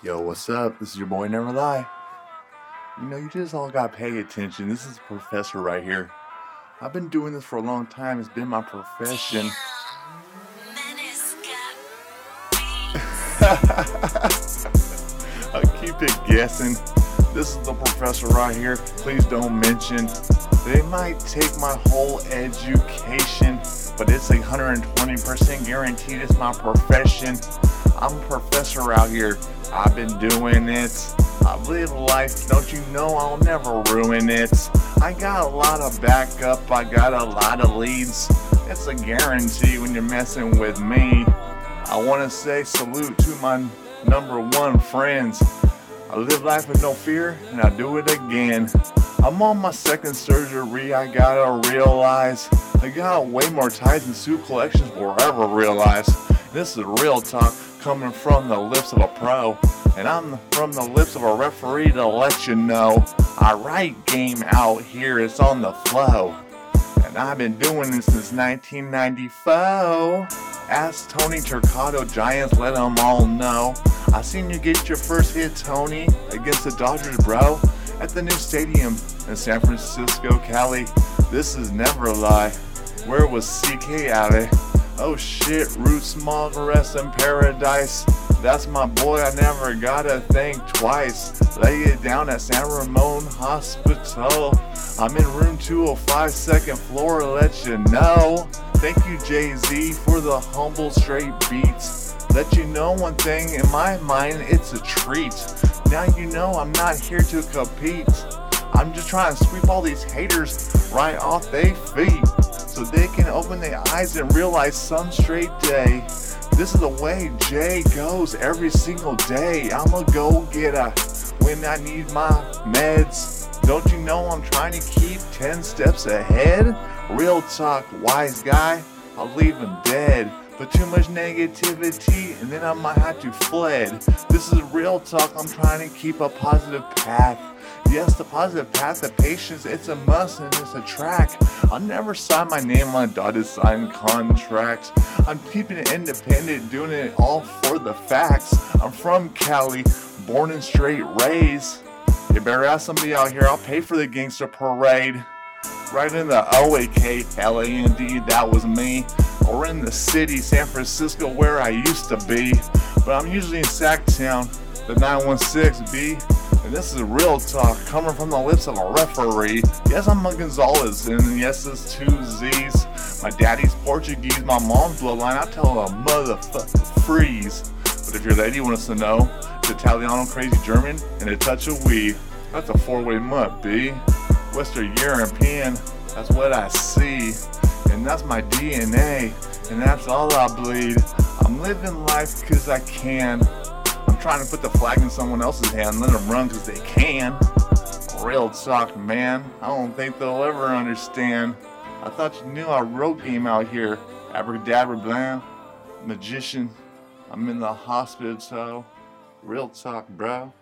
Yo, what's up? This is your boy Never Lie. You know, you just all gotta pay attention. This is the professor right here. I've been doing this for a long time. It's been my profession. I keep it guessing. This is the professor right here. Please don't mention. They might take my whole education, but it's a 120% guaranteed. It's my profession. I'm a professor out here. I've been doing it. I live life, don't you know I'll never ruin it. I got a lot of backup, I got a lot of leads. It's a guarantee when you're messing with me. I want to say salute to my number one friends. I live life with no fear, and I do it again. I'm on my second surgery, I gotta realize I got way more ties than suit collections will ever realize. This is real talk coming from the lips of a pro, and I'm from the lips of a referee to let you know. I write game out here, it's on the flow. And I've been doing this since 1994. Ask Tony Torcato Giants, let them all know. I seen you get your first hit, Tony, against the Dodgers, bro, at the new stadium in San Francisco, Cali. This is never a lie. Where was CK at it? Oh shit, Roots rest in paradise. That's my boy, I never gotta think twice. Lay it down at San Ramon Hospital. I'm in room 205, second floor, let you know. Thank you, Jay Z, for the humble straight beats. Let you know one thing, in my mind, it's a treat. Now you know I'm not here to compete. I'm just trying to sweep all these haters right off their feet so they can open their eyes and realize some straight day. This is the way Jay goes every single day. I'ma go get a when I need my meds. Don't you know I'm trying to keep 10 steps ahead? Real talk, wise guy, I'll leave him dead. But too much negativity, and then I might have to fled. This is real talk, I'm trying to keep a positive path. Yes, the positive path of patience, it's a must and it's a track. I'll never sign my name on a dotted sign contract. I'm keeping it independent, doing it all for the facts. I'm from Cali, born and straight raised. You better ask somebody out here, I'll pay for the gangster parade. Right in the OAK, L-A-N-D, that was me. Or in the city, San Francisco, where I used to be. But I'm usually in Sacktown, the 916B. And this is real talk coming from the lips of a referee. Yes, I'm a Gonzalez, and yes, it's two Z's. My daddy's Portuguese, my mom's bloodline. I tell her motherfucker freeze. But if your lady wants to know, it's Italiano, crazy German, and a touch of weed. That's a four-way mutt, B. Western European, that's what I see. And that's my DNA, and that's all I bleed. I'm living life cause I can I'm trying to put the flag in someone else's hand and let them run because they can. Real talk, man. I don't think they'll ever understand. I thought you knew I wrote game out here. Abracadabra, blam. Magician. I'm in the hospital. So real talk, bro.